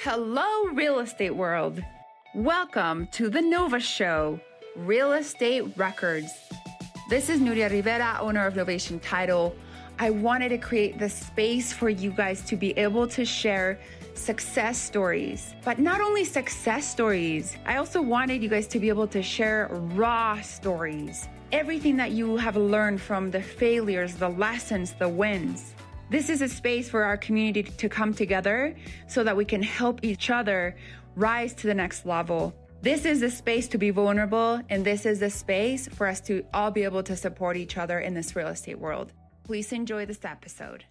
Hello, real estate world. Welcome to the Nova Show, Real Estate Records. This is Nuria Rivera, owner of Novation Title. I wanted to create the space for you guys to be able to share success stories. But not only success stories, I also wanted you guys to be able to share raw stories. Everything that you have learned from the failures, the lessons, the wins. This is a space for our community to come together so that we can help each other rise to the next level. This is a space to be vulnerable, and this is a space for us to all be able to support each other in this real estate world. Please enjoy this episode.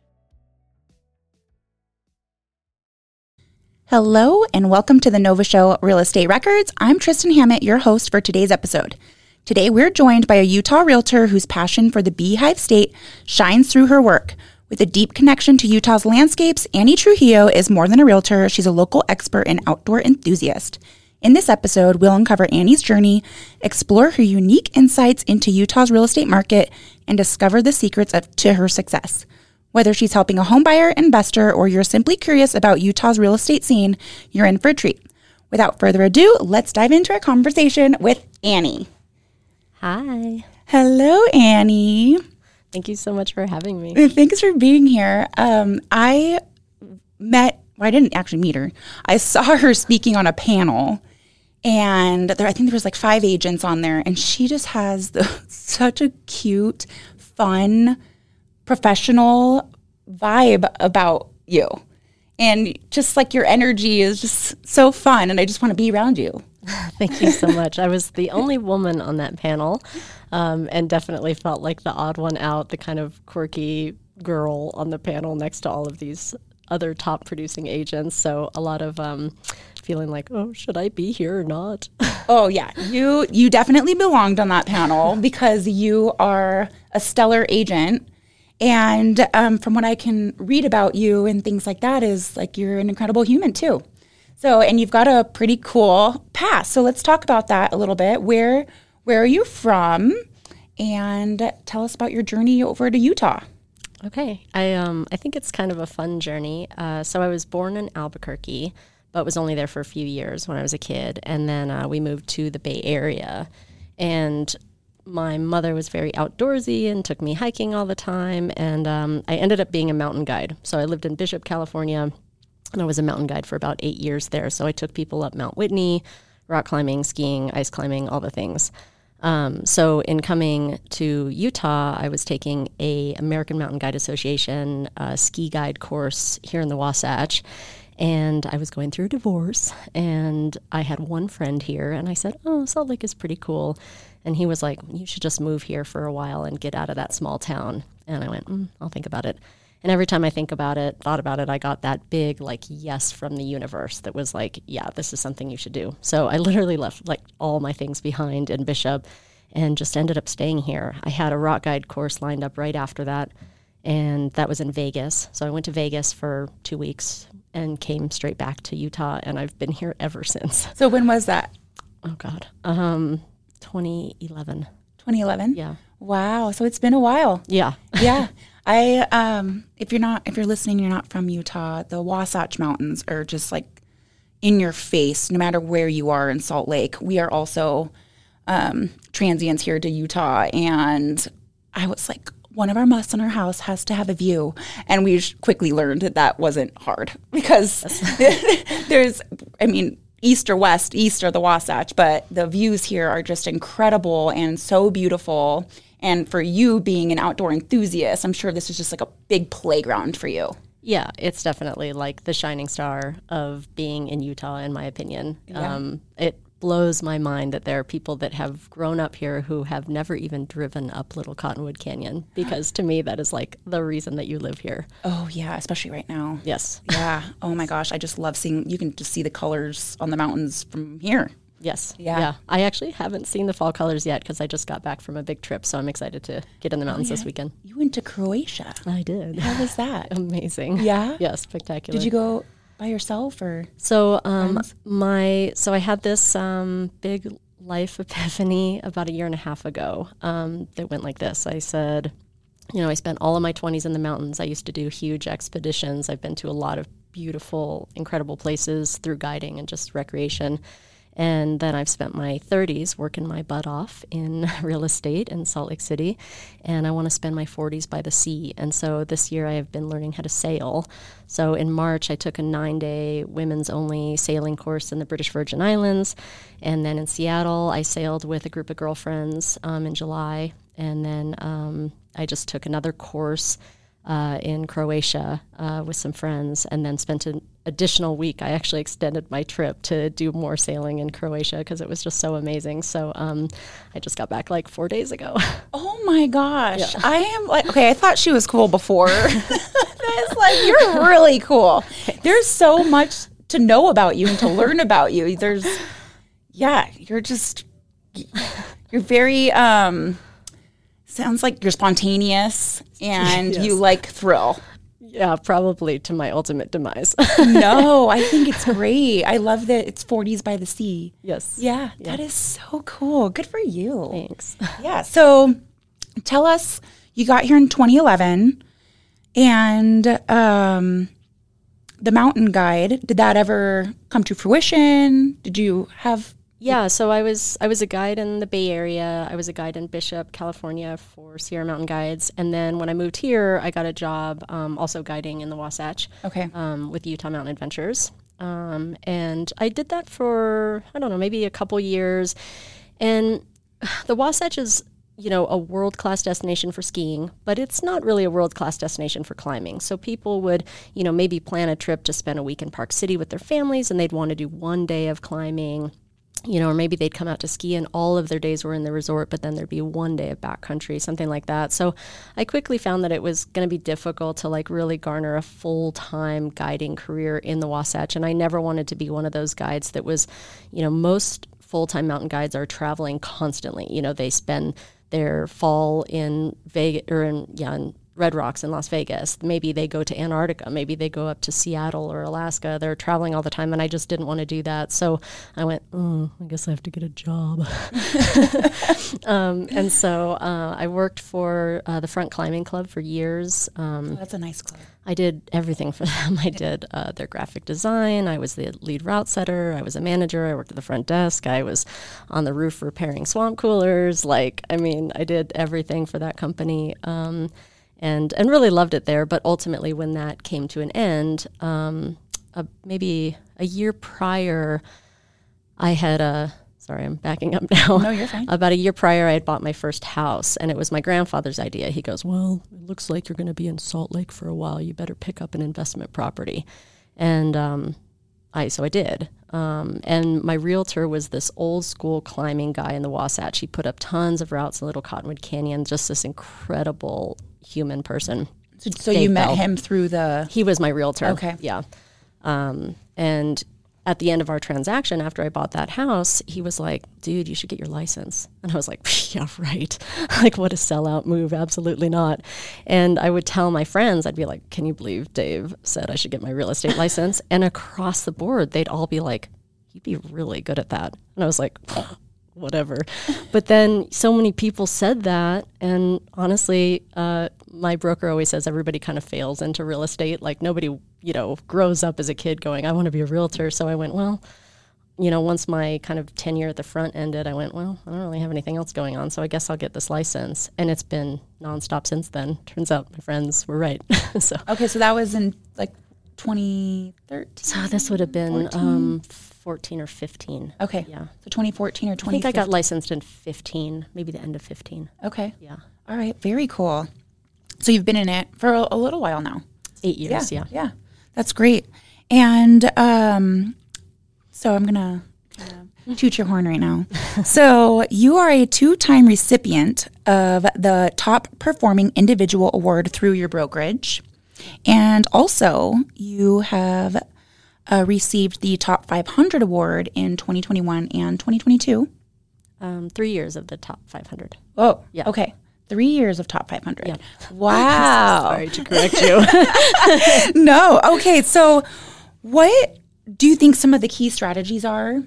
Hello, and welcome to the Nova Show Real Estate Records. I'm Tristan Hammett, your host for today's episode. Today, we're joined by a Utah realtor whose passion for the Beehive State shines through her work. With a deep connection to Utah's landscapes, Annie Trujillo is more than a realtor, she's a local expert and outdoor enthusiast. In this episode, we'll uncover Annie's journey, explore her unique insights into Utah's real estate market, and discover the secrets of, to her success. Whether she's helping a homebuyer, investor, or you're simply curious about Utah's real estate scene, you're in for a treat. Without further ado, let's dive into our conversation with Annie. Hi. Hello, Annie. Thank you so much for having me. Thanks for being here. Um, I met, well, I didn't actually meet her. I saw her speaking on a panel, and there, I think there was like five agents on there, and she just has the, such a cute, fun, professional vibe about you. And just like your energy is just so fun, and I just want to be around you. Thank you so much. I was the only woman on that panel um, and definitely felt like the odd one out, the kind of quirky girl on the panel next to all of these other top producing agents. So a lot of um, feeling like, oh, should I be here or not? oh yeah, you you definitely belonged on that panel because you are a stellar agent. And um, from what I can read about you and things like that, is like you're an incredible human too. So, and you've got a pretty cool past. So let's talk about that a little bit. Where where are you from? And tell us about your journey over to Utah. Okay, I um I think it's kind of a fun journey. Uh, so I was born in Albuquerque, but was only there for a few years when I was a kid, and then uh, we moved to the Bay Area, and my mother was very outdoorsy and took me hiking all the time, and um, I ended up being a mountain guide. So I lived in Bishop, California, and I was a mountain guide for about eight years there. So I took people up Mount Whitney, rock climbing, skiing, ice climbing, all the things. Um, so in coming to Utah, I was taking a American Mountain Guide Association uh, ski guide course here in the Wasatch, and I was going through a divorce, and I had one friend here, and I said, "Oh, Salt Lake is pretty cool," and he was like, "You should just move here for a while and get out of that small town." And I went, mm, "I'll think about it." And every time I think about it, thought about it, I got that big like yes from the universe that was like, yeah, this is something you should do. So I literally left like all my things behind in Bishop and just ended up staying here. I had a rock guide course lined up right after that, and that was in Vegas. So I went to Vegas for two weeks and came straight back to Utah, and I've been here ever since. So when was that? Oh God, um, 2011. 2011. Yeah. Wow. So it's been a while. Yeah. yeah. I um if you're not if you're listening you're not from Utah, the Wasatch Mountains are just like in your face no matter where you are in Salt Lake. We are also um, transients here to Utah and I was like one of our musts in our house has to have a view. And we quickly learned that that wasn't hard because there's I mean east or west, east or the Wasatch, but the views here are just incredible and so beautiful and for you being an outdoor enthusiast, I'm sure this is just like a big playground for you. Yeah, it's definitely like the shining star of being in Utah, in my opinion. Yeah. Um, it blows my mind that there are people that have grown up here who have never even driven up Little Cottonwood Canyon because to me, that is like the reason that you live here. Oh, yeah, especially right now. Yes. Yeah. Oh my gosh, I just love seeing, you can just see the colors on the mountains from here. Yes. Yeah. yeah. I actually haven't seen the fall colors yet because I just got back from a big trip, so I'm excited to get in the mountains oh, yeah. this weekend. You went to Croatia. I did. How was that? Amazing. Yeah. Yeah, spectacular. Did you go by yourself or? So um, my so I had this um, big life epiphany about a year and a half ago um, that went like this. I said, you know, I spent all of my 20s in the mountains. I used to do huge expeditions. I've been to a lot of beautiful, incredible places through guiding and just recreation. And then I've spent my 30s working my butt off in real estate in Salt Lake City. And I want to spend my 40s by the sea. And so this year I have been learning how to sail. So in March, I took a nine day women's only sailing course in the British Virgin Islands. And then in Seattle, I sailed with a group of girlfriends um, in July. And then um, I just took another course uh, in Croatia uh, with some friends, and then spent an additional week. I actually extended my trip to do more sailing in Croatia because it was just so amazing. So um, I just got back like four days ago. Oh my gosh. Yeah. I am like, okay, I thought she was cool before. it's like, you're really cool. There's so much to know about you and to learn about you. There's, yeah, you're just, you're very, um, Sounds like you're spontaneous and yes. you like thrill. Yeah, probably to my ultimate demise. no, I think it's great. I love that it's 40s by the sea. Yes. Yeah, yeah, that is so cool. Good for you. Thanks. Yeah. So tell us, you got here in 2011 and um, the mountain guide, did that ever come to fruition? Did you have yeah, so I was I was a guide in the Bay Area. I was a guide in Bishop, California, for Sierra Mountain Guides, and then when I moved here, I got a job um, also guiding in the Wasatch. Okay. Um, with Utah Mountain Adventures, um, and I did that for I don't know maybe a couple years, and the Wasatch is you know a world class destination for skiing, but it's not really a world class destination for climbing. So people would you know maybe plan a trip to spend a week in Park City with their families, and they'd want to do one day of climbing you know, or maybe they'd come out to ski and all of their days were in the resort, but then there'd be one day of backcountry, something like that. So I quickly found that it was going to be difficult to like really garner a full time guiding career in the Wasatch. And I never wanted to be one of those guides that was, you know, most full time mountain guides are traveling constantly. You know, they spend their fall in Vegas or in, yeah, in Red Rocks in Las Vegas. Maybe they go to Antarctica. Maybe they go up to Seattle or Alaska. They're traveling all the time, and I just didn't want to do that. So I went, oh, I guess I have to get a job. um, and so uh, I worked for uh, the Front Climbing Club for years. Um, oh, that's a nice club. I did everything for them. I did uh, their graphic design. I was the lead route setter. I was a manager. I worked at the front desk. I was on the roof repairing swamp coolers. Like, I mean, I did everything for that company. Um, and and really loved it there. But ultimately, when that came to an end, um, maybe a year prior, I had a sorry, I'm backing up now. No, you're fine. About a year prior, I had bought my first house, and it was my grandfather's idea. He goes, "Well, it looks like you're going to be in Salt Lake for a while. You better pick up an investment property." And um, I so I did. Um, and my realtor was this old school climbing guy in the Wasatch. He put up tons of routes in Little Cottonwood Canyon. Just this incredible human person. So, so you met him through the. He was my realtor. Okay. Yeah. Um, and at the end of our transaction, after I bought that house, he was like, dude, you should get your license. And I was like, yeah, right. like, what a sellout move. Absolutely not. And I would tell my friends, I'd be like, can you believe Dave said I should get my real estate license? And across the board, they'd all be like, you'd be really good at that. And I was like, whatever. but then so many people said that, and honestly, uh, my broker always says everybody kind of fails into real estate. Like nobody, you know, grows up as a kid going, "I want to be a realtor." So I went, well. You know, once my kind of tenure at the front ended, I went, well, I don't really have anything else going on, so I guess I'll get this license. And it's been nonstop since then. Turns out my friends were right. so okay, so that was in like 2013. So this would have been um, 14 or 15. Okay. Yeah. So 2014 or 2015. I think I got licensed in 15, maybe the end of 15. Okay. Yeah. All right. Very cool. So you've been in it for a, a little while now. Eight years. Yeah. Yeah. yeah. That's great. And um, so I'm going to toot your horn right now. so you are a two-time recipient of the top performing individual award through your brokerage. And also, you have uh, received the Top 500 award in 2021 and 2022. Um, three years of the Top 500. Oh, yeah. Okay. Three years of Top 500. Yeah. Wow. Sorry to correct you. no. Okay. So, what do you think some of the key strategies are?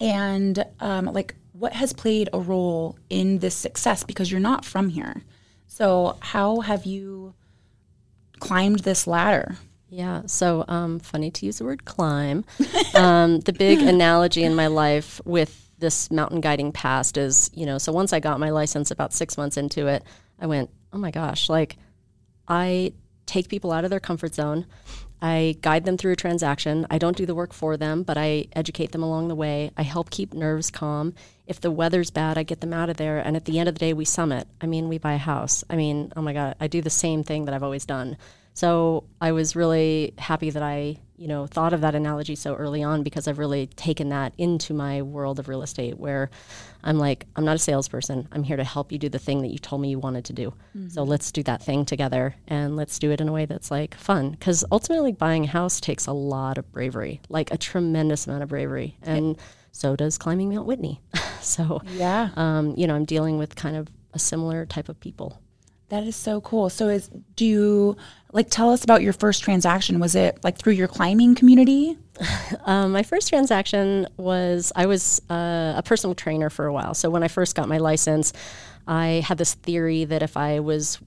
And, um, like, what has played a role in this success? Because you're not from here. So, how have you climbed this ladder? Yeah. So um, funny to use the word climb. um, the big analogy in my life with this mountain guiding past is, you know, so once I got my license about six months into it, I went, oh my gosh, like I take people out of their comfort zone. I guide them through a transaction. I don't do the work for them, but I educate them along the way. I help keep nerves calm. If the weather's bad, I get them out of there. And at the end of the day, we summit. I mean, we buy a house. I mean, oh my God, I do the same thing that I've always done. So I was really happy that I, you know, thought of that analogy so early on because I've really taken that into my world of real estate where I'm like, I'm not a salesperson. I'm here to help you do the thing that you told me you wanted to do. Mm-hmm. So let's do that thing together and let's do it in a way that's like fun. Because ultimately, buying a house takes a lot of bravery, like a tremendous amount of bravery. And so does climbing Mount Whitney. so, yeah. Um, you know, I'm dealing with kind of a similar type of people. That is so cool. So is do you like tell us about your first transaction? Was it like through your climbing community? um, my first transaction was I was uh, a personal trainer for a while. So when I first got my license, I had this theory that if I was,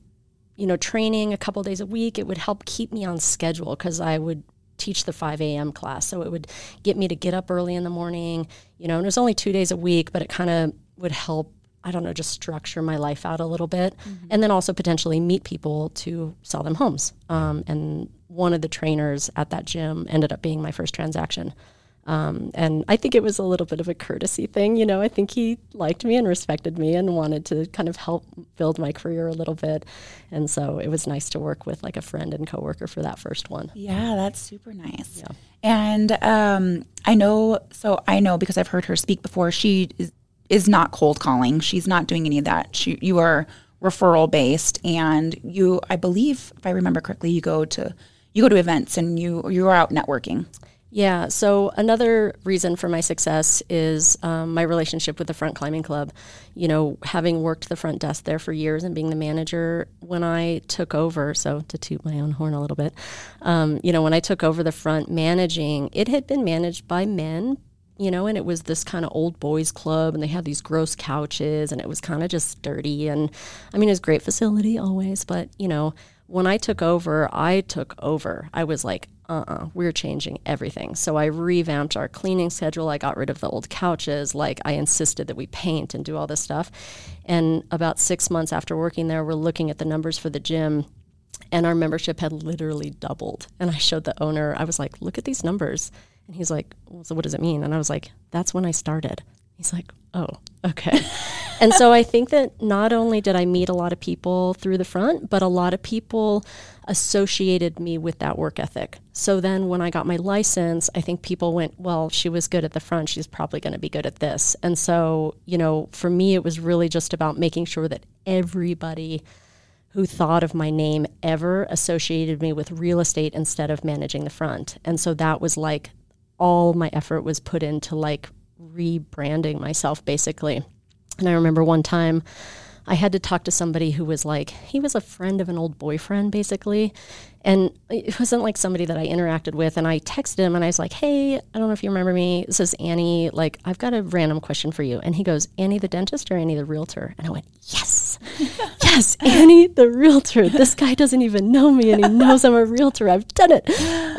you know, training a couple days a week, it would help keep me on schedule because I would teach the 5 a.m. class. So it would get me to get up early in the morning, you know, and it was only two days a week, but it kind of would help I don't know, just structure my life out a little bit, mm-hmm. and then also potentially meet people to sell them homes. Um, and one of the trainers at that gym ended up being my first transaction. Um, and I think it was a little bit of a courtesy thing. You know, I think he liked me and respected me and wanted to kind of help build my career a little bit. And so it was nice to work with like a friend and coworker for that first one. Yeah, that's super nice. Yeah. And um, I know, so I know because I've heard her speak before, she is is not cold calling. She's not doing any of that. She, you are referral based, and you, I believe, if I remember correctly, you go to you go to events and you you are out networking. Yeah. So another reason for my success is um, my relationship with the Front Climbing Club. You know, having worked the front desk there for years and being the manager when I took over. So to toot my own horn a little bit, um, you know, when I took over the front managing, it had been managed by men, you know, and it was this kind of old boys club, and they had these gross couches, and it was kind of just dirty. And I mean, it was great facility always, but you know, when I took over, I took over. I was like, uh uh-uh, uh, we are changing everything. So I revamped our cleaning schedule. I got rid of the old couches. Like, I insisted that we paint and do all this stuff. And about six months after working there, we're looking at the numbers for the gym and our membership had literally doubled. And I showed the owner, I was like, look at these numbers. And he's like, well, so what does it mean? And I was like, that's when I started. He's like, oh, okay. and so I think that not only did I meet a lot of people through the front, but a lot of people associated me with that work ethic. So then when I got my license, I think people went, well, she was good at the front. She's probably going to be good at this. And so, you know, for me, it was really just about making sure that everybody who thought of my name ever associated me with real estate instead of managing the front. And so that was like all my effort was put into like rebranding myself basically. And I remember one time I had to talk to somebody who was like, he was a friend of an old boyfriend, basically. And it wasn't like somebody that I interacted with. And I texted him and I was like, hey, I don't know if you remember me. This is Annie. Like, I've got a random question for you. And he goes, Annie the dentist or Annie the realtor? And I went, yes, yes, Annie the realtor. This guy doesn't even know me and he knows I'm a realtor. I've done it.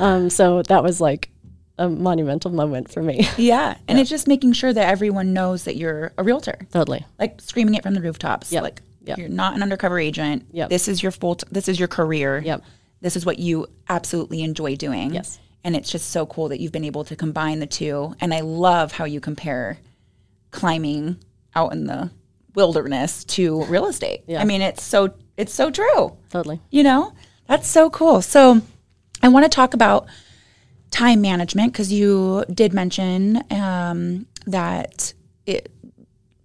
Um, so that was like, a monumental moment for me. Yeah. And yeah. it's just making sure that everyone knows that you're a realtor. Totally. Like screaming it from the rooftops. Yep. Like yep. you're not an undercover agent. Yep. This is your full t- this is your career. Yep. This is what you absolutely enjoy doing. Yes. And it's just so cool that you've been able to combine the two. And I love how you compare climbing out in the wilderness to real estate. Yeah. I mean, it's so it's so true. Totally. You know? That's so cool. So I want to talk about time management because you did mention um, that it,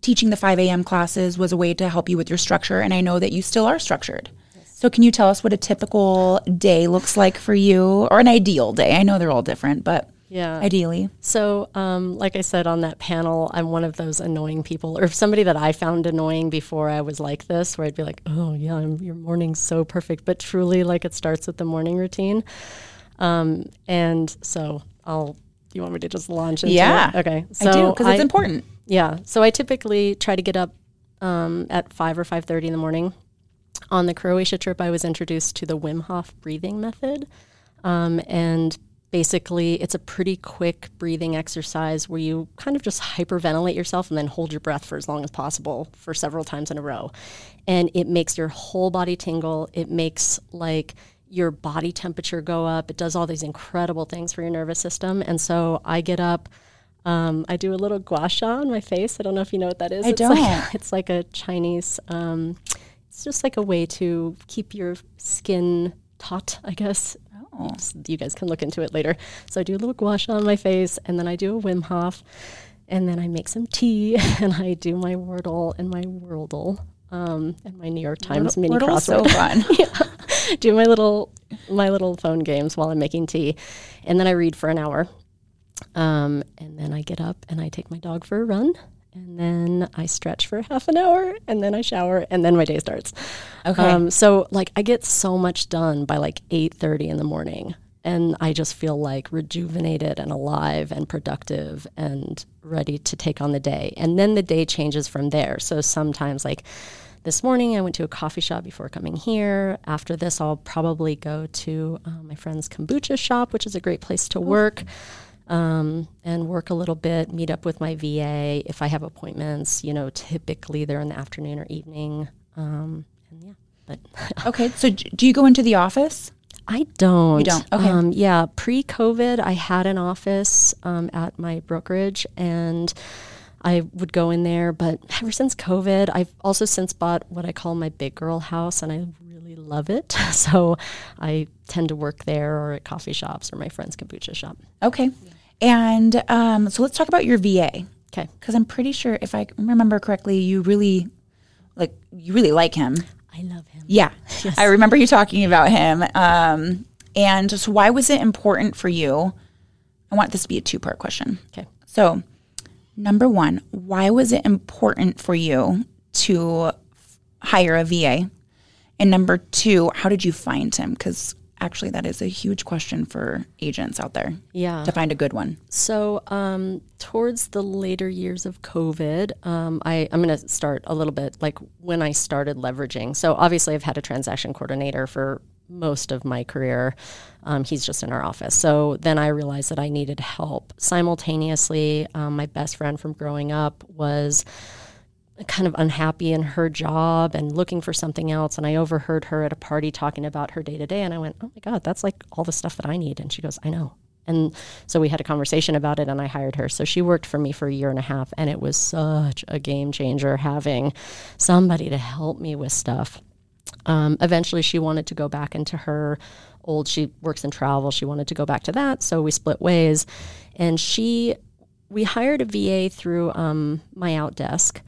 teaching the 5 a.m. classes was a way to help you with your structure, and I know that you still are structured. Yes. So, can you tell us what a typical day looks like for you, or an ideal day? I know they're all different, but yeah, ideally. So, um, like I said on that panel, I'm one of those annoying people, or somebody that I found annoying before I was like this, where I'd be like, "Oh yeah, I'm, your morning's so perfect," but truly, like it starts with the morning routine. Um, and so I'll. You want me to just launch into yeah. it? Okay. So I do because it's important. Yeah. So I typically try to get up um, at five or five thirty in the morning. On the Croatia trip, I was introduced to the Wim Hof breathing method. Um, and basically, it's a pretty quick breathing exercise where you kind of just hyperventilate yourself and then hold your breath for as long as possible for several times in a row. And it makes your whole body tingle. It makes like your body temperature go up. It does all these incredible things for your nervous system. And so I get up. Um, I do a little gua sha on my face. I don't know if you know what that is. I it's don't. Like, it's like a Chinese. Um, it's just like a way to keep your skin taut, I guess. Oh. You guys can look into it later. So I do a little gua sha on my face, and then I do a Wim Hof, and then I make some tea, and I do my Wordle and my Wordle, um, and my New York Times mini Wordle's so crossword. fun. do my little my little phone games while I'm making tea, and then I read for an hour, um, and then I get up and I take my dog for a run, and then I stretch for half an hour, and then I shower, and then my day starts. Okay. Um, so like I get so much done by like eight thirty in the morning, and I just feel like rejuvenated and alive and productive and ready to take on the day. And then the day changes from there. So sometimes like this morning I went to a coffee shop before coming here. After this, I'll probably go to uh, my friend's kombucha shop, which is a great place to work. Um, and work a little bit, meet up with my VA if I have appointments. You know, typically they're in the afternoon or evening. Um, and yeah, but okay. So do you go into the office? I don't. You don't? Okay. Um, yeah, pre COVID, I had an office um, at my brokerage and I would go in there. But ever since COVID, I've also since bought what I call my big girl house and I really love it. So I tend to work there or at coffee shops or my friend's kombucha shop. Okay. And um, so let's talk about your VA Okay. because I'm pretty sure if I remember correctly, you really like you really like him. I love him. Yeah, I remember you talking about him. Um, and so, why was it important for you? I want this to be a two part question. Okay. So, number one, why was it important for you to f- hire a VA? And number two, how did you find him? Because actually, that is a huge question for agents out there Yeah. to find a good one. So, um, towards the later years of COVID, um, I, I'm going to start a little bit like when I started leveraging. So, obviously, I've had a transaction coordinator for most of my career. Um, he's just in our office. So, then I realized that I needed help. Simultaneously, um, my best friend from growing up was kind of unhappy in her job and looking for something else. And I overheard her at a party talking about her day to day. And I went, Oh my God, that's like all the stuff that I need. And she goes, I know. And so we had a conversation about it and I hired her. So she worked for me for a year and a half. And it was such a game changer having somebody to help me with stuff. Um, eventually, she wanted to go back into her old, she works in travel. She wanted to go back to that. So we split ways. And she, we hired a VA through um, MyOutDesk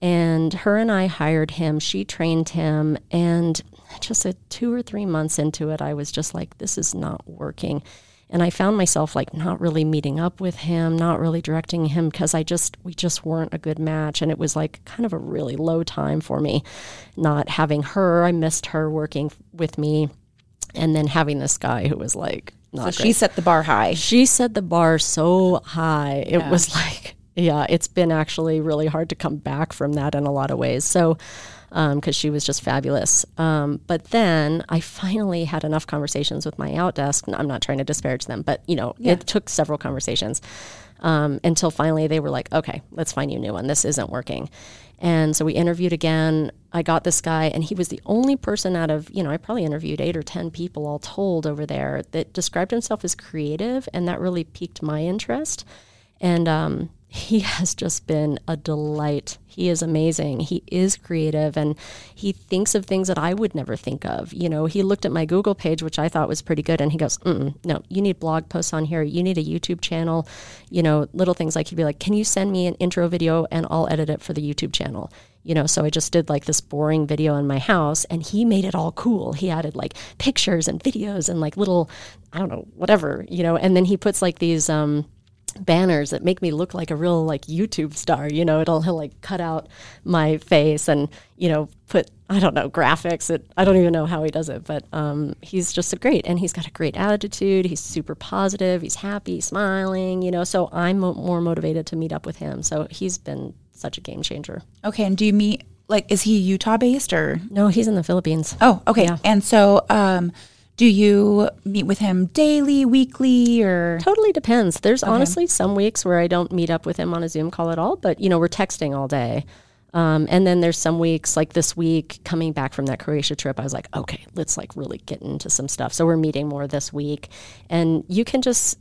and her and I hired him. She trained him, and just a two or three months into it, I was just like, "This is not working." And I found myself like not really meeting up with him, not really directing him because I just we just weren't a good match, and it was like kind of a really low time for me, not having her. I missed her working with me, and then having this guy who was like not So great she set the bar high. she set the bar so high. It was like, yeah, it's been actually really hard to come back from that in a lot of ways. So, because she was just fabulous. Um, but then I finally had enough conversations with MyOutDesk. and I'm not trying to disparage them, but you know, it took several conversations um, until finally they were like, okay, let's find you a new one. This isn't working. And so we interviewed again. I got this guy, and he was the only person out of, you know, I probably interviewed eight or 10 people all told over there that described himself as creative, and that really piqued my interest. And um, he has just been a delight. He is amazing. He is creative and he thinks of things that I would never think of. You know, he looked at my Google page, which I thought was pretty good, and he goes, No, you need blog posts on here. You need a YouTube channel. You know, little things like he'd be like, Can you send me an intro video and I'll edit it for the YouTube channel? You know, so I just did like this boring video in my house and he made it all cool. He added like pictures and videos and like little, I don't know, whatever, you know, and then he puts like these, um, banners that make me look like a real like YouTube star. You know, it'll he'll like cut out my face and you know put I don't know graphics. It, I don't even know how he does it, but um, he's just a great and he's got a great attitude. He's super positive. He's happy, smiling. You know, so I'm mo- more motivated to meet up with him. So he's been such a game changer. Okay, and do you meet like is he Utah based or? No, he's in the Philippines. Oh, okay. Yeah. And so, um, Do you meet with him daily, weekly, or Totally depends. There's honestly some weeks where I don't meet up with him on a Zoom call at all, but you know, we're texting all day. Um, and then there's some weeks like this week coming back from that Croatia trip, I was like, okay, let's like really get into some stuff. So we're meeting more this week and you can just,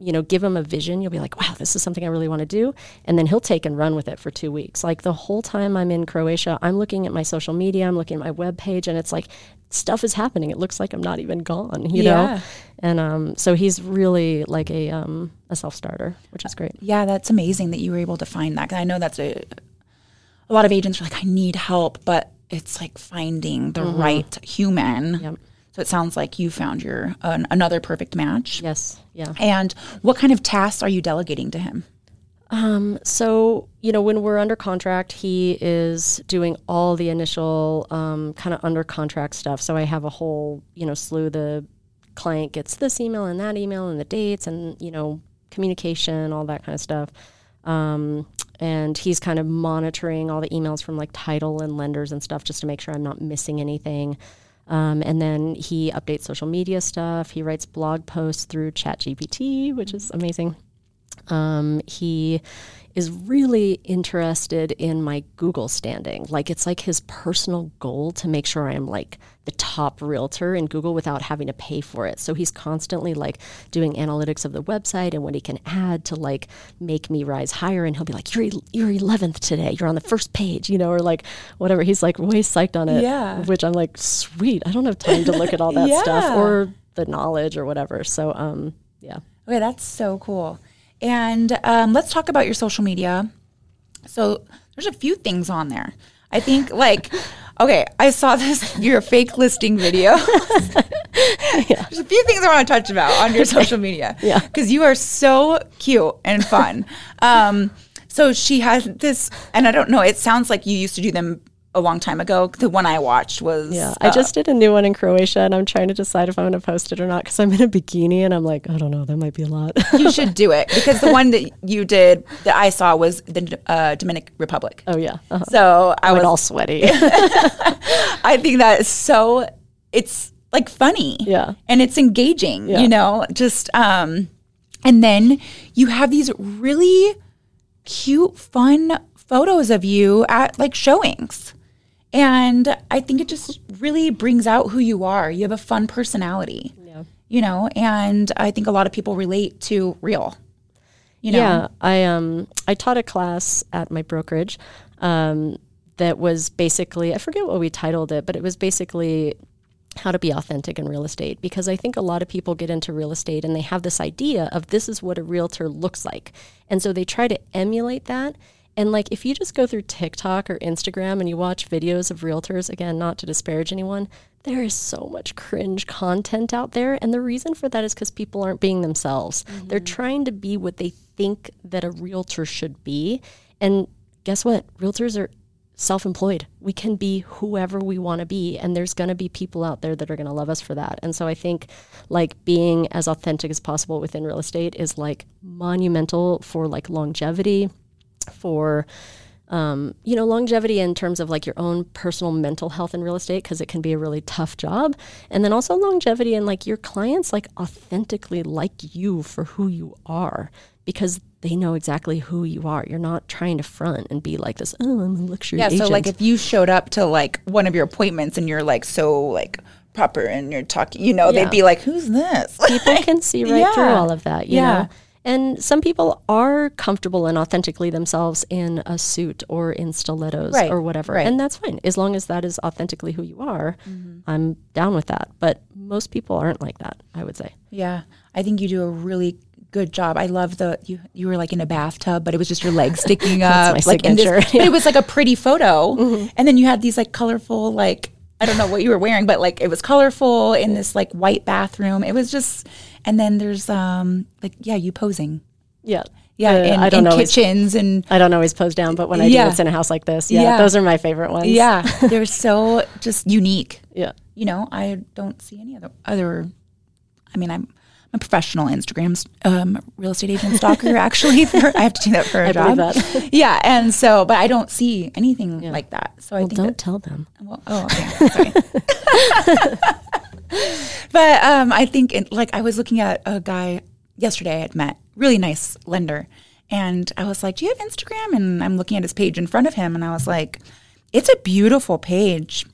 you know, give him a vision. You'll be like, wow, this is something I really want to do. And then he'll take and run with it for two weeks. Like the whole time I'm in Croatia, I'm looking at my social media, I'm looking at my web page and it's like stuff is happening. It looks like I'm not even gone, you Yeah. know? And um, so he's really like a um, a self starter, which is great. Yeah, that's amazing that you were able to find that. I know that's a a lot of agents are like, I need help, but it's like finding the right human. Yep. So it sounds like you found your an, another perfect match. Yes, yeah. And what kind of tasks are you delegating to him? So you know, when we're under contract, he is doing all the initial um, kind of under contract stuff. So I have a whole you know slew. The client gets this email and that email and the dates and you know communication, all that kind of stuff. Um, and he's kind of monitoring all the emails from like title and lenders and stuff just to make sure I'm not missing anything. Um, and then he updates social media stuff. He writes blog posts through ChatGPT, which is amazing. Um, he is really interested in my Google standing. Like it's like his personal goal to make sure I'm like the top realtor in Google without having to pay for it. So he's constantly like doing analytics of the website and what he can add to like make me rise higher. And he'll be like, "You're you're 11th today. You're on the first page," you know, or like whatever. He's like way psyched on it. Yeah. Which I'm like, sweet. I don't have time to look at all that Yeah. stuff or the knowledge or whatever. So um, yeah. Okay, that's so cool. And um, let's talk about your social media. So there's a few things on there. I think like, okay, I saw this your fake listing video. There's a few things I want to touch about on your social media. Yeah. because you are so cute and fun. um, so she has this, and I don't know. It sounds like you used to do them a long time ago. The one I watched was Yeah, I uh, just did a new one in Croatia, and I'm trying to decide if I'm going to post it or not because I'm in a bikini, and I'm like, I don't know, that might be a lot. you should do it because the one that you did that I saw was the uh, Dominican Republic. oh yeah, uh-huh. So I I was was all sweaty. I think that is so it's like funny. Yeah. And it's engaging, Yeah. you know, just um and then you have these really cute fun photos of you at like showings. And I think it just really brings out who you are. You have a fun personality. Yeah. You know, and I think a lot of people relate to real. You know. Yeah, I um I taught a class at my brokerage um, that was basically I forget what we titled it, but it was basically how to be authentic in real estate because I think a lot of people get into real estate and they have this idea of this is what a realtor looks like. And so they try to emulate that. And like if you just go through TikTok or Instagram and you watch videos of realtors, again, not to disparage anyone, there is so much cringe content out there. And the reason for that is because people aren't being themselves. They're mm-hmm. trying to be what they think that a realtor should be. And guess what? Realtors are self employed. We can be whoever we want to be. And there's going to be people out there that are going to love us for that. And so I think like being as authentic as possible within real estate is like monumental for like longevity, for um, you know, longevity in terms of like your own personal mental health in real estate, because it can be a really tough job. And then also longevity in like your clients like authentically like you for who you are because they know exactly who you are. You're not trying to front and be like this, oh, I'm a luxury Yeah, agent. so like if you showed up to like one of your appointments and you're like so like proper and you're talking, you know, Yeah. they'd be like, "Who's this?" people can see right through all of that, you Yeah. know. And some people are comfortable and authentically themselves in a suit or in stilettos Right, or whatever. right. And that's fine. As long as that is authentically who you are, mm-hmm. I'm down with that. But most people aren't like that, I would say. Yeah, I think you do a really good job. I love the you you were like in a bathtub, but it was just your legs sticking up, like in this, signature, but it was like a pretty photo. Mm-hmm. And then you had these like colorful like I don't know what you were wearing, but like it was colorful in this like white bathroom. It was just, and then there's um like yeah, you posing, Yeah. yeah, Uh, in, I don't in always, kitchens and I don't always pose down, but when I Yeah. do, it's in a house like this. Yeah, Yeah. those are my favorite ones. yeah, they're so just unique. Yeah. you know, I don't see any other other. I mean, I'm I'm a professional Instagram um, real estate agent stalker. Actually, for, I have to do that for a I job. that. yeah, and so, but I don't see anything like that. So I Well, think don't that, tell them. well, oh, okay, sorry. but um, I think it, like I was looking at a guy yesterday I had met, really nice lender, and I was like, "Do you have Instagram?" And I'm looking at his page in front of him, and I was like, "It's a beautiful page,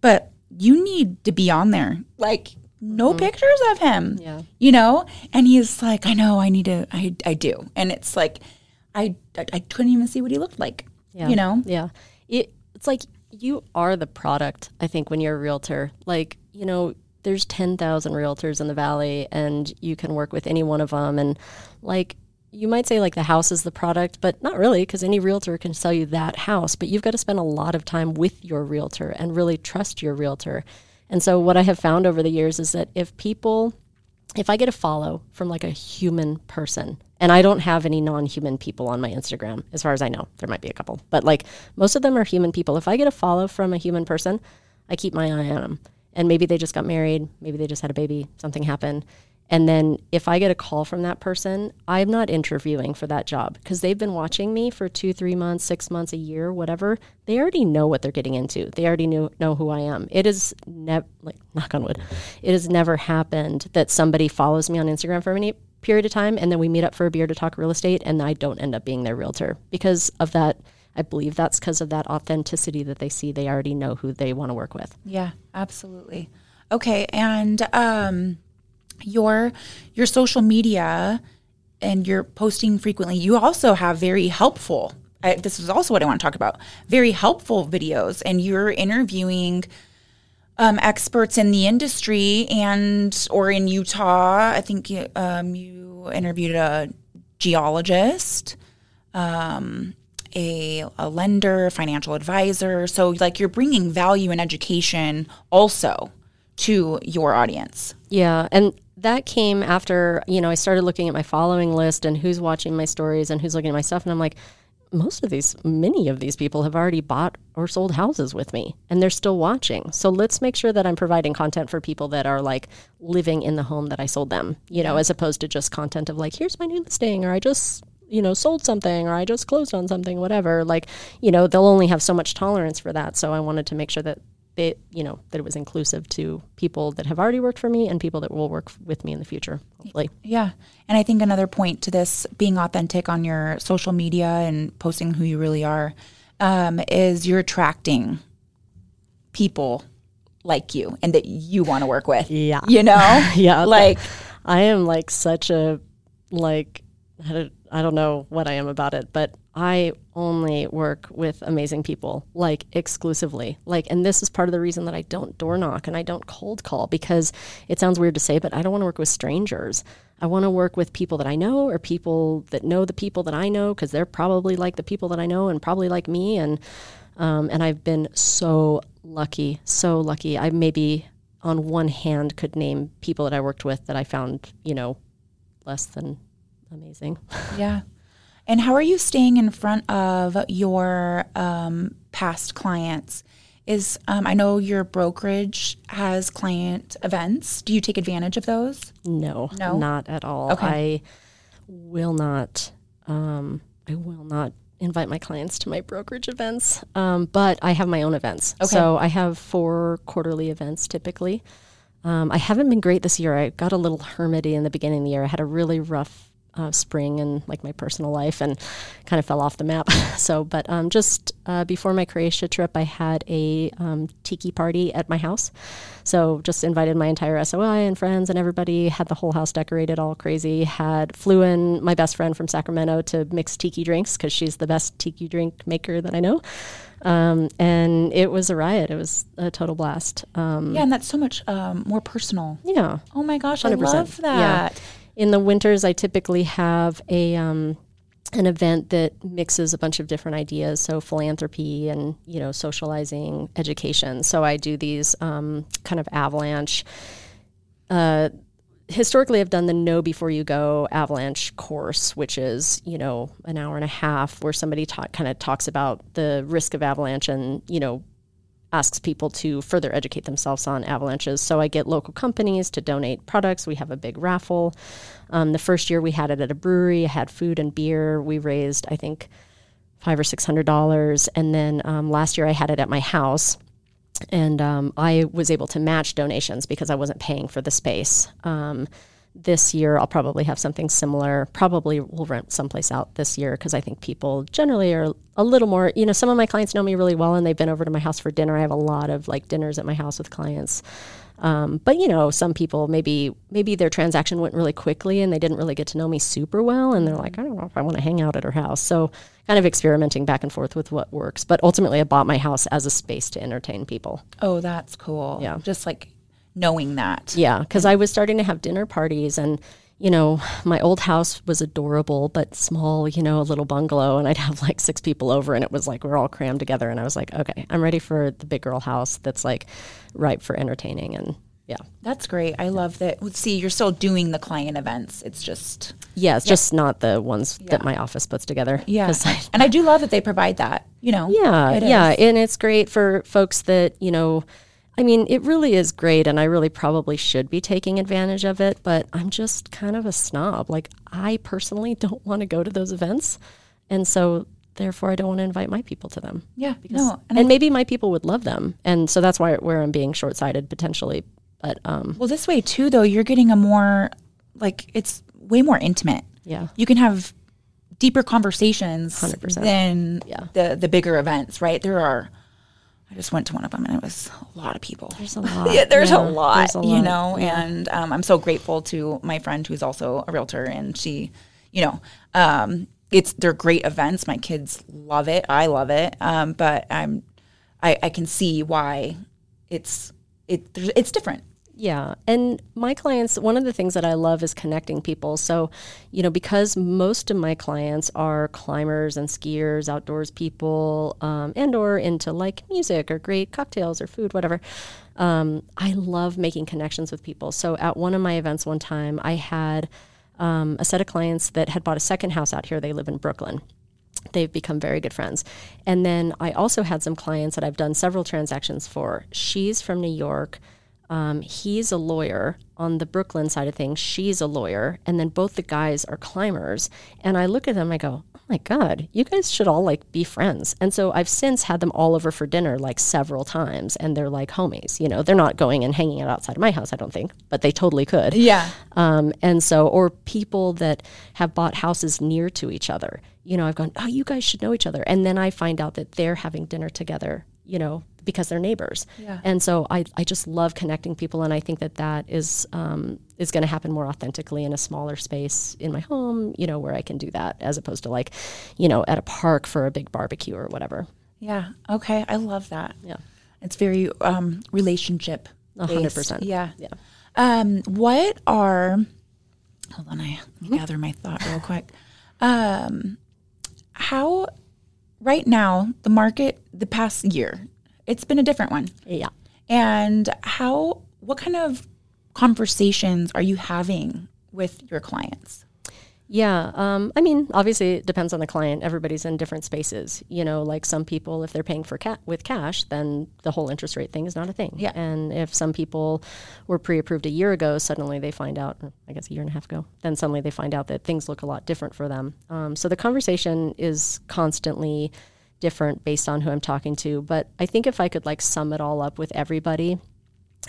but you need to be on there. Like, no pictures of him. Yeah. you know." And he's like, "I know, I need to, I, I do." And it's like, I, I, I couldn't even see what he looked like. Yeah. You know, Yeah. It, it's like you are the product, I think, when you're a realtor. Like, you know, there's 10,000 realtors in the valley and you can work with any one of them. And like, you might say like the house is the product, but not really because any realtor can sell you that house. But you've got to spend a lot of time with your realtor and really trust your realtor. And so, what I have found over the years is that if people if I get a follow from like a human person, and I don't have any non human people on my Instagram, as far as I know, there might be a couple, but like most of them are human people. If I get a follow from a human person, I keep my eye on them. And maybe they just got married, maybe they just had a baby, something happened. And then if I get a call from that person, I'm not interviewing for that job because they've been watching me for two, three months, six months, a year, whatever. They already know what they're getting into. They already knew, know who I am. It is never, like, knock on wood, it has never happened that somebody follows me on Instagram for any period of time and then we meet up for a beer to talk real estate and I don't end up being their realtor because of that. I believe that's because of that authenticity that they see. They already know who they want to work with. Yeah, absolutely. Okay, and um, your your social media and you're posting frequently. You also have very helpful. I, this is also what I want to talk about. Very helpful videos, and you're interviewing um, experts in the industry and or in Utah. I think you, um, you interviewed a geologist. Um, a, a lender, financial advisor. So, like, you're bringing value and education also to your audience. Yeah, and that came after, you know, I started looking at my following list and who's watching my stories and who's looking at my stuff and I'm like most of these many of these people have already bought or sold houses with me and they're still watching. So let's make sure that I'm providing content for people that are like living in the home that I sold them, you know, as opposed to just content of like here's my new listing or I just you know, sold something or I just closed on something, whatever. Like, you know, they'll only have so much tolerance for that. So I wanted to make sure that it, you know, that it was inclusive to people that have already worked for me and people that will work with me in the future, hopefully. Yeah. And I think another point to this being authentic on your social media and posting who you really are um, is you're attracting people like you and that you want to work with. Yeah. You know? Yeah. Like, I am like such a like I don't, know what I am about it, but I only work with amazing people, like exclusively. Like, and this is part of the reason that I don't door knock and I don't cold call because it sounds weird to say, but I don't want to work with strangers. I want to work with people that I know or people that know the people that I know because they're probably like the people that I know and probably like me. And um, and I've been so lucky, so lucky. I maybe on one hand could name people that I worked with that I found, you know, less than amazing. yeah. And how are you staying in front of your um, past clients? Is um, I know your brokerage has client events. Do you take advantage of those? No, No? not at all. Okay. I will not. Um, I will not invite my clients to my brokerage events. Um, but I have my own events. Okay. So I have four quarterly events typically. Um, I haven't been great this year. I got a little hermity in the beginning of the year. I had a really rough uh, spring and like my personal life and kind of fell off the map. so, but um, just uh, before my Croatia trip, I had a um, tiki party at my house. So, just invited my entire SOI and friends and everybody. Had the whole house decorated all crazy. Had flew in my best friend from Sacramento to mix tiki drinks because she's the best tiki drink maker that I know. Um, and it was a riot. It was a total blast. Um, Yeah, and that's so much um, more personal. yeah. Oh my gosh, I 100%. love Yeah. In the winters, I typically have a um, an event that mixes a bunch of different ideas, so philanthropy and you know socializing, education. So I do these um, kind of avalanche. Uh, historically, I've done the Know Before You Go avalanche course, which is you know an hour and a half where somebody kind of talks about the risk of avalanche and you know asks people to further educate themselves on avalanches. So I get local companies to donate products. We have a big raffle. Um, the first year we had it at a brewery, I had food and beer. We raised, I think, five or six hundred dollars. And then um, last year I had it at my house. and um, I was able to match donations because I wasn't paying for the space. This year, I'll probably have something similar. Probably will rent someplace out this year because I think people generally are a little more. You know, some of my clients know me really well, and they've been over to my house for dinner. I have a lot of like dinners at my house with clients. Um, but you know, some people maybe maybe their transaction went really quickly and they didn't really get to know me super well, and they're like, I don't know if I want to hang out at her house. So kind of experimenting back and forth with what works. But ultimately, I bought my house as a space to entertain people. Oh, that's cool. Yeah. Just like knowing that. Yeah, because I was starting to have dinner parties and you know, my old house was adorable but small, you know, a little bungalow, and I'd have like six people over, and it was like we're all crammed together. And I was like, okay, I'm ready for the big girl house that's like ripe for entertaining. And yeah, That's great. I love that. See, you're still doing the client events. It's just, yeah, it's just not the ones Yeah. that my office puts together. Yeah. I- and I do love that they provide that, you know. Yeah, yeah, is. and it's great for folks that you know. I mean, it really is great, and I really probably should be taking advantage of it. But I'm just kind of a snob. Like I personally don't want to go to those events, and so therefore I don't want to invite my people to them. Yeah. Because, no. and, And maybe my people would love them, and so that's why where I'm being short sighted potentially. But um, well, this way too, though, you're getting a more, like, it's way more intimate. yeah, You can have deeper conversations 100%. than Yeah. the the bigger events, right? There are. I just went to one of them and it was a lot of people. there's a lot. yeah, there's Yeah, a lot, there's a you know, Yeah. and um, I'm so grateful to my friend who's also a realtor, and she, you know, um, it's they're great events. My kids love it. I love it. Um, but I'm, I, I can see why it's it it's different. Yeah. And my clients, one of the things that I love is connecting people. So, you know, because most of my clients are climbers and skiers, outdoors people, um, and or into like music or great cocktails or food, whatever. Um, I love making connections with people. So at one of my events one time, I had um, a set of clients that had bought a second house out here. They live in Brooklyn they've become very good friends. And then I also had some clients that I've done several transactions for. She's from New York. Um, he's a lawyer on the Brooklyn side of things. She's a lawyer. And then both the guys are climbers. And I look at them, I go, oh my God, you guys should all like be friends. And so I've since had them all over for dinner like several times. And they're like homies. You know, they're not going and hanging out outside of my house, I don't think, but they totally could. Yeah, Um, and so, or people that have bought houses near to each other. You know, I've gone, oh, you guys should know each other. And then I find out that they're having dinner together, you know, because they're neighbors. Yeah. And so I, I just love connecting people. And I think that that is, um, is going to happen more authentically in a smaller space in my home, you know, where I can do that as opposed to like, you know, at a park for a big barbecue or whatever. yeah. Okay, I love that. Yeah. It's very um, relationship. Hundred percent. Yeah. Yeah. Um, what are? Hold on, I me gather my thought real quick. Um, how right now the market the past year it's been a different one, Yeah. and how what kind of conversations are you having with your clients? Yeah, um, I mean, obviously it depends on the client. Everybody's in different spaces. You know, like some people, if they're paying for ca- with cash, then the whole interest rate thing is not a thing. Yeah. And if some people were pre-approved a year ago, suddenly they find out, I guess a year and a half ago, then suddenly they find out that things look a lot different for them. Um, so the conversation is constantly different based on who I'm talking to. But I think if I could like sum it all up with everybody,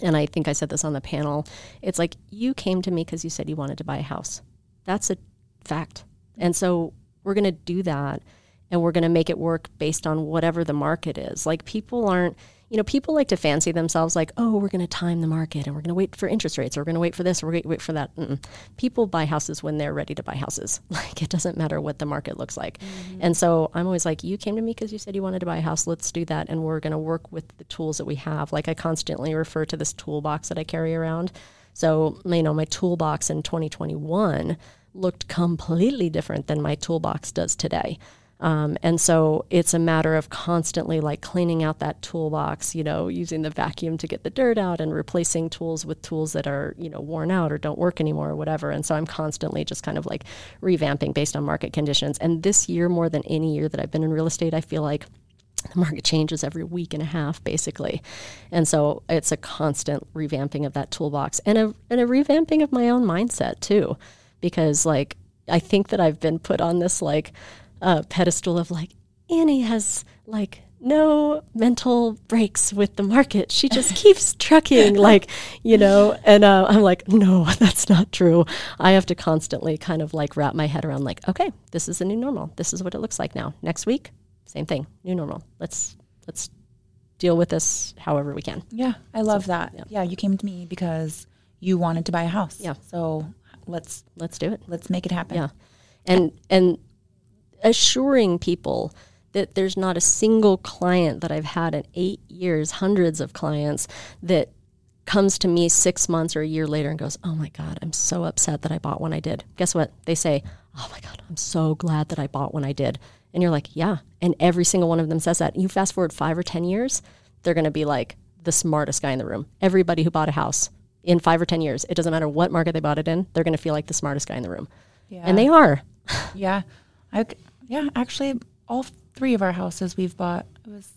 and I think I said this on the panel, it's like you came to me because you said you wanted to buy a house. That's a fact. And so we're going to do that and we're going to make it work based on whatever the market is. Like people aren't, you know, people like to fancy themselves like, oh, we're going to time the market and we're going to wait for interest rates or we're going to wait for this or we're going to wait for that. Mm-mm. People buy houses when they're ready to buy houses. Like it doesn't matter what the market looks like. Mm-hmm. And so I'm always like, you came to me because you said you wanted to buy a house. Let's do that. And we're going to work with the tools that we have. Like I constantly refer to this toolbox that I carry around. So, you know, my toolbox in 2021 looked completely different than my toolbox does today. Um, and so it's a matter of constantly like cleaning out that toolbox, you know, using the vacuum to get the dirt out and replacing tools with tools that are, you know, worn out or don't work anymore or whatever. And so I'm constantly just kind of like revamping based on market conditions. And this year, more than any year that I've been in real estate, I feel like the market changes every week and a half basically and so it's a constant revamping of that toolbox and a, and a revamping of my own mindset too because like i think that i've been put on this like uh, pedestal of like annie has like no mental breaks with the market. She just keeps trucking, like, you know, and uh, I'm like, no, that's not true. I have to constantly kind of like wrap my head around, like, okay, this is the new normal. This is what it looks like now. Next week, same thing, new normal. Let's, let's deal with this however we can. Yeah, I love that. Yeah. yeah. you came to me because you wanted to buy a house. Yeah. So let's Let's do it. let's make it happen. Yeah. And, and assuring people that there's not a single client that I've had in eight years, hundreds of clients that comes to me six months or a year later and goes, Oh my God, I'm so upset that I bought when I did. Guess what? They say, Oh my God, I'm so glad that I bought when I did. And you're like, Yeah. And every single one of them says that. You fast forward five or 10 years, they're going to be like the smartest guy in the room. Everybody who bought a house in five or 10 years, it doesn't matter what market they bought it in, they're going to feel like the smartest guy in the room. Yeah. And they are. Yeah. I, yeah, actually, all three of our houses we've bought, it was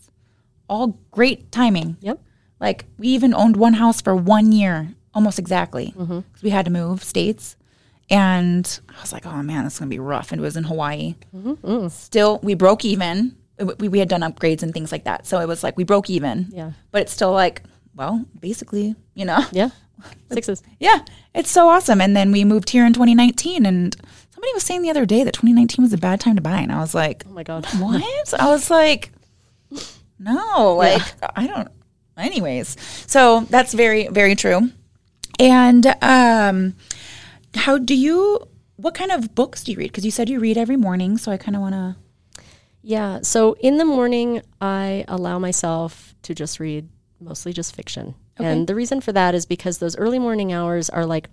all great timing. Yep. Like, we even owned one house for one year, almost exactly, mm-hmm. because we had to move states. And I was like, oh man, this is going to be rough. And it was in Hawaii. Mm-hmm. Mm. Still, we broke even. We, we had done upgrades and things like that. So it was like we broke even. Yeah. But it's still like, well, basically, you know? Yeah. Sixes. Yeah, it's so awesome. And then we moved here in 2019, and somebody was saying the other day that 2019 was a bad time to buy, and I was like, Oh my God. what? I was like, no, like I don't. Anyways, so that's very very true. And um, how do you? What kind of books do you read? Because you said you read every morning, so I kind of want to. Yeah. So in the morning, I allow myself to just read mostly just fiction. And the reason for that is because those early morning hours are like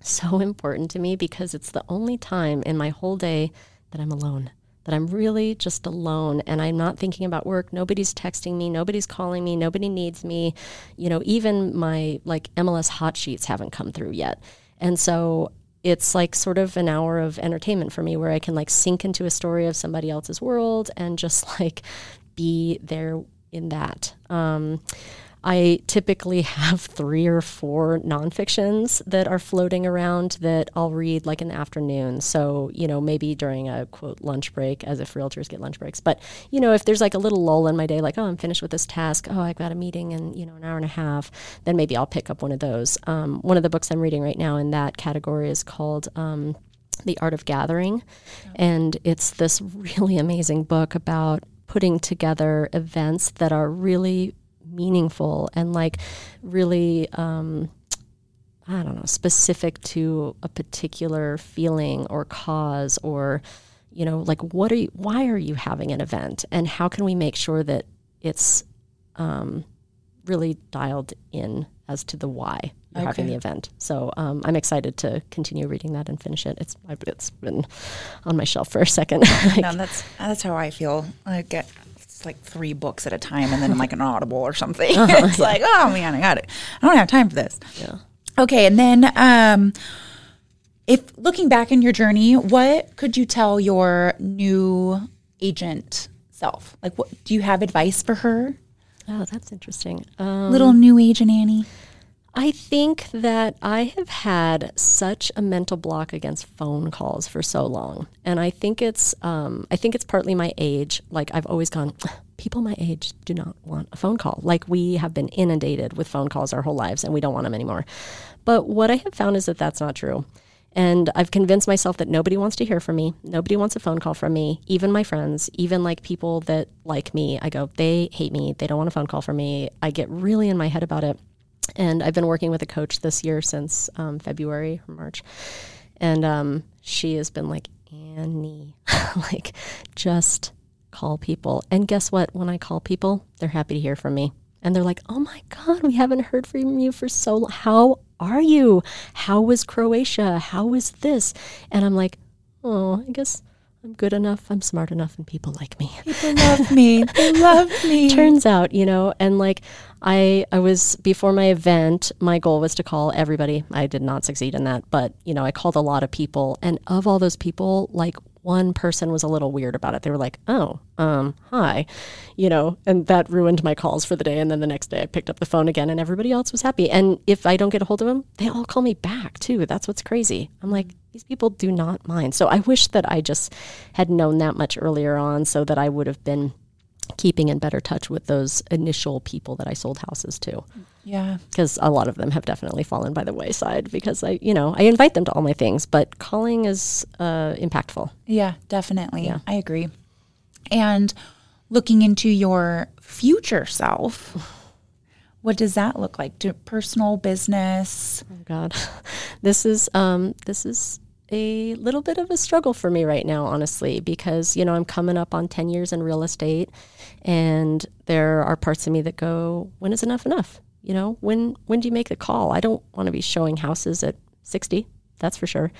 so important to me because it's the only time in my whole day that I'm alone, that I'm really just alone and I'm not thinking about work. Nobody's texting me, nobody's calling me, nobody needs me. You know, even my like MLS hot sheets haven't come through yet. And so it's like sort of an hour of entertainment for me where I can like sink into a story of somebody else's world and just like be there in that. Um, I typically have three or four nonfictions that are floating around that I'll read like in the afternoon. So, you know, maybe during a quote lunch break, as if realtors get lunch breaks. But, you know, if there's like a little lull in my day, like, oh, I'm finished with this task, oh, I've got a meeting in, you know, an hour and a half, then maybe I'll pick up one of those. Um, one of the books I'm reading right now in that category is called, um, the Art of Gathering. And it's this really amazing book about putting together events that are really meaningful and like really, um, I don't know, specific to a particular feeling or cause or, you know, like what are you, why are you having an event and how can we make sure that it's um, really dialed in as to the why you're having the event. So um, I'm excited to continue reading that and finish it. It's it's been on my shelf for a second. No, that's that's how I feel. I get it's like three books at a time, and then like an Audible or something. it's like, oh man, I got it. I don't have time for this. yeah. Okay, and then um, if looking back in your journey, what could you tell your new agent self? Like, what do you have advice for her, Oh, that's interesting. Um, little new agent Annie? I think that I have had such a mental block against phone calls for so long, and I think it's um, I think it's partly my age. Like I've always gone, people my age do not want a phone call. Like we have been inundated with phone calls our whole lives, and we don't want them anymore. But what I have found is that that's not true. And I've convinced myself that nobody wants to hear from me. Nobody wants a phone call from me. Even my friends, even like people that like me, I go, they hate me. They don't want a phone call from me. I get really in my head about it. And I've been working with a coach this year since um, February or March. And um, she has been like, Annie, like, just call people. And guess what? When I call people, they're happy to hear from me. And they're like, oh my God, we haven't heard from you for so long. How are you? How was Croatia? How was this? And I'm like, oh, I guess I'm good enough. I'm smart enough, and people like me People love me. They love me. turns out you know and like i i was before my event my goal was to call everybody i did not succeed in that but you know i called a lot of people and of all those people like one person was a little weird about it. They were like oh um hi you know and that ruined my calls for the day. And then the next day i picked up the phone again and everybody else was happy. And if i don't get a hold of them they all call me back too. That's what's crazy. I'm like these people do not mind. So i wish that i just had known that much earlier on so that i would have been keeping in better touch with those initial people that I sold houses to Yeah. because a lot of them have definitely fallen by the wayside because I, you know, I invite them to all my things, but calling is uh, impactful. Yeah, definitely. Yeah. I agree. And looking into your future self, what does that look like? Do personal business? Oh God, this is um, this is a little bit of a struggle for me right now, honestly, because you know I'm coming up on ten years in real estate, and there are parts of me that go, when is enough enough? You know, when when do you make the call? I don't want to be showing houses at sixty, that's for sure.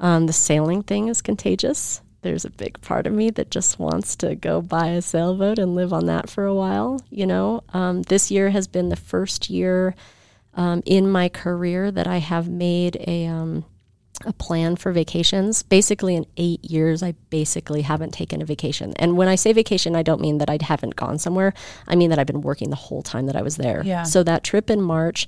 Um, the sailing thing is contagious. There's a big part of me that just wants to go buy a sailboat and live on that for a while. You know, um, this year has been the first year um, in my career that I have made a um, a plan for vacations. Basically, in eight years, I basically haven't taken a vacation. And when I say vacation, I don't mean that I haven't gone somewhere. I mean that I've been working the whole time that I was there. Yeah. So that trip in March,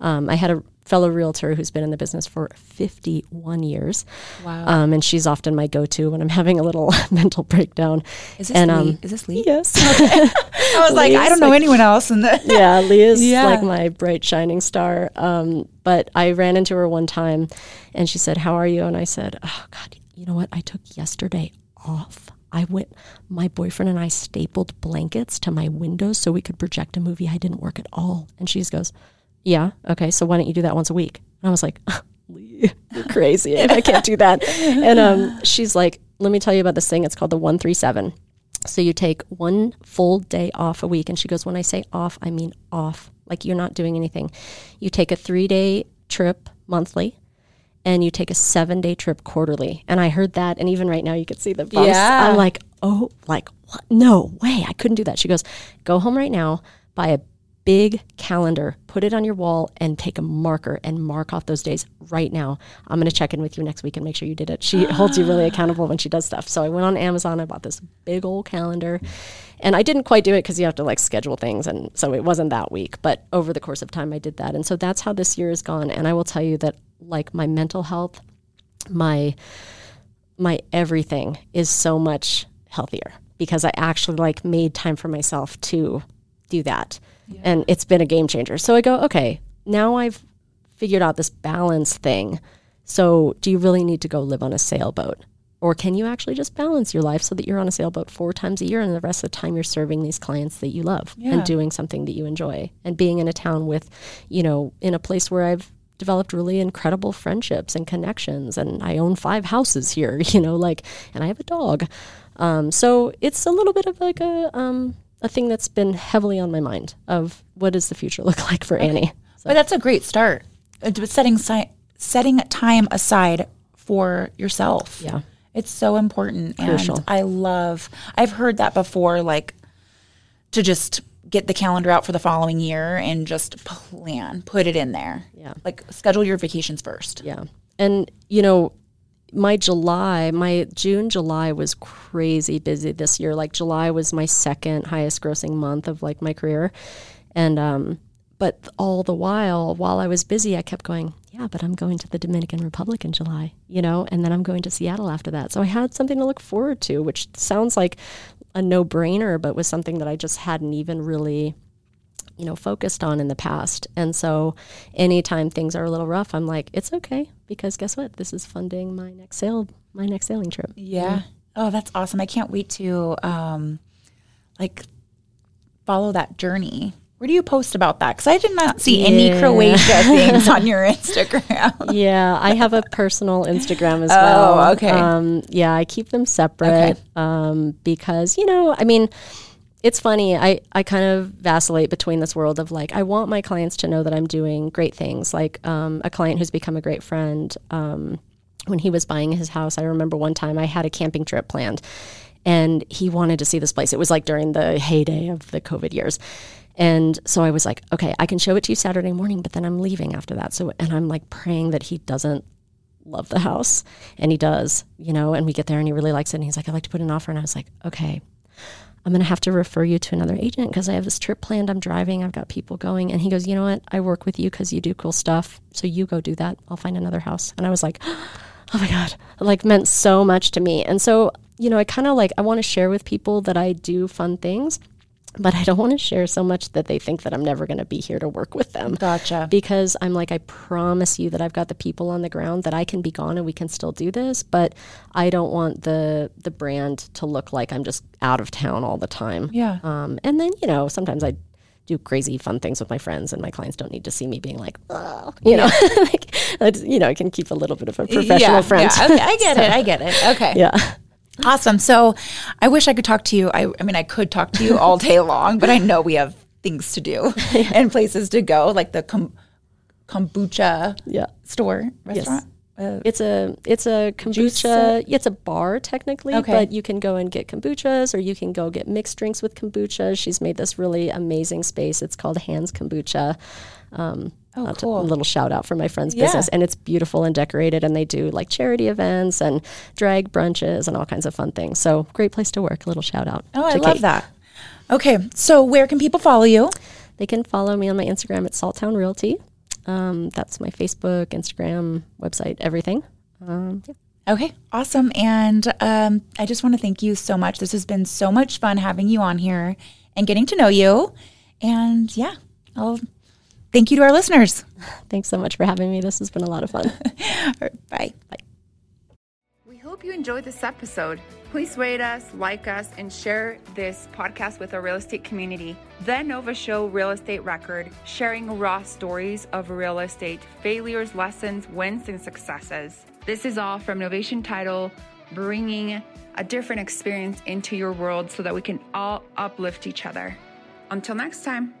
um, I had a fellow realtor who's been in the business for 51 years. Wow. Um, and she's often my go-to when I'm having a little mental breakdown. is this and, Lee? um, is this Lee? Yes. I was like, I don't know like- anyone else in the yeah, Leah's Yeah. like my bright shining star. Um, but I ran into her one time and she said, How are you? And I said, Oh God, you know what? I took yesterday off. I went my boyfriend and I stapled blankets to my windows so we could project a movie. I didn't work at all. And she just goes, Yeah, okay, so why don't you do that once a week? And I was like, Lee, you're crazy. I can't do that. And um, she's like, Let me tell you about this thing. It's called the 137. So you take one full day off a week. And she goes, When I say off, I mean off. Like you're not doing anything. You take a three day trip monthly and you take a seven day trip quarterly. And I heard that. And even right now, you could see the bumps. Yeah. I'm like, Oh, like what? No way. I couldn't do that. She goes, Go home right now, buy a big calendar, put it on your wall, and take a marker and mark off those days right now. I'm going to check in with you next week and make sure you did it. She holds you really accountable when she does stuff. So I went on Amazon, I bought this big old calendar, and I didn't quite do it because you have to like schedule things. And so it wasn't that week, but over the course of time, I did that. And so that's how this year has gone. And I will tell you that like my mental health, my my everything is so much healthier because I actually like made time for myself to do that. And it's been a game changer. So I go, okay, now I've figured out this balance thing. So do you really need to go live on a sailboat? Or can you actually just balance your life so that you're on a sailboat four times a year and the rest of the time you're serving these clients that you love Yeah. and doing something that you enjoy and being in a town with, you know, in a place where I've developed really incredible friendships and connections and I own five houses here, you know, like and I have a dog. Um, so it's a little bit of like a um, a thing that's been heavily on my mind of what does the future look like for Annie. But that's a great start. Uh, Setting si- setting time aside for yourself. Yeah. It's so important. Crucial. And I love I've heard that before, like to just get the calendar out for the following year and just plan, put it in there. Yeah. Like schedule your vacations first. Yeah. And, you know, my July, my June, July was crazy busy this year. Like July was my second highest grossing month of like my career. And, um, but all the while, while I was busy, I kept going, yeah, but I'm going to the Dominican Republic in July, you know, and then I'm going to Seattle after that. So I had something to look forward to, which sounds like a no brainer, but was something that I just hadn't even really you know focused on in the past and so anytime things are a little rough i'm like it's okay because guess what this is funding my next sail my next sailing trip Yeah. Oh, that's awesome. I can't wait to um like follow that journey. Where do you post about that? Because I did not see any Croatia things on your Instagram. yeah i have a personal instagram as Oh, well okay. um, yeah i keep them separate um, because you know i mean it's funny I, I kind of vacillate between this world of like i want my clients to know that i'm doing great things. Like um, a client who's become a great friend um, when he was buying his house i remember one time i had a camping trip planned and he wanted to see this place. It was like during the heyday of the covid years. And so i was like okay i can show it to you saturday morning but then i'm leaving after that. So and i'm like praying that he doesn't love the house and he does you know and we get there and he really likes it and he's like i'd like to put an offer and i was like okay I'm going to have to refer you to another agent because I have this trip planned. I'm driving. I've got people going. And he goes, You know what? I work with you because you do cool stuff. So you go do that. I'll find another house. And I was like, Oh my God. It like meant so much to me. And so, you know, I kind of like, I want to share with people that I do fun things but I don't want to share so much that they think that I'm never going to be here to work with them. Gotcha. Because I'm like, I promise you that I've got the people on the ground that I can be gone and we can still do this, but I don't want the the brand to look like I'm just out of town all the time. Yeah. Um, and then you know, sometimes I do crazy fun things with my friends, and my clients don't need to see me being like, oh, you know, like, you know, I can keep a little bit of a professional yeah, front. Yeah, okay, I get so, it. I get it. Okay. Yeah. Awesome. So I wish I could talk to you. I, I mean, I could talk to you all day long, but I know we have things to do yeah. and places to go, like the kom- kombucha yeah. store restaurant. Yes. Uh, it's a it's a kombucha. It's a bar technically, okay. but you can go and get kombuchas, or you can go get mixed drinks with kombucha. She's made this really amazing space. It's called Han's Kombucha. Um, Oh, cool. A little shout out for my friend's yeah. business. And it's beautiful and decorated. And they do like charity events and drag brunches and all kinds of fun things. So great place to work. A little shout out. Oh, I love Kate. that. Okay. So where can people follow you? They can follow me on my Instagram at Salttown Realty. Um, that's my Facebook, Instagram, website, everything. Um, yeah. Okay, awesome. And um, I just want to thank you so much. This has been so much fun having you on here and getting to know you. And yeah, I'll thank you to our listeners. Thanks so much for having me. This has been a lot of fun. bye. Bye. We hope you enjoyed this episode. Please rate us, like us, and share this podcast with our real estate community. The Nova Show Real Estate Record, sharing raw stories of real estate failures, lessons, wins, and successes. This is all from Novation Title, bringing a different experience into your world so that we can all uplift each other. Until next time.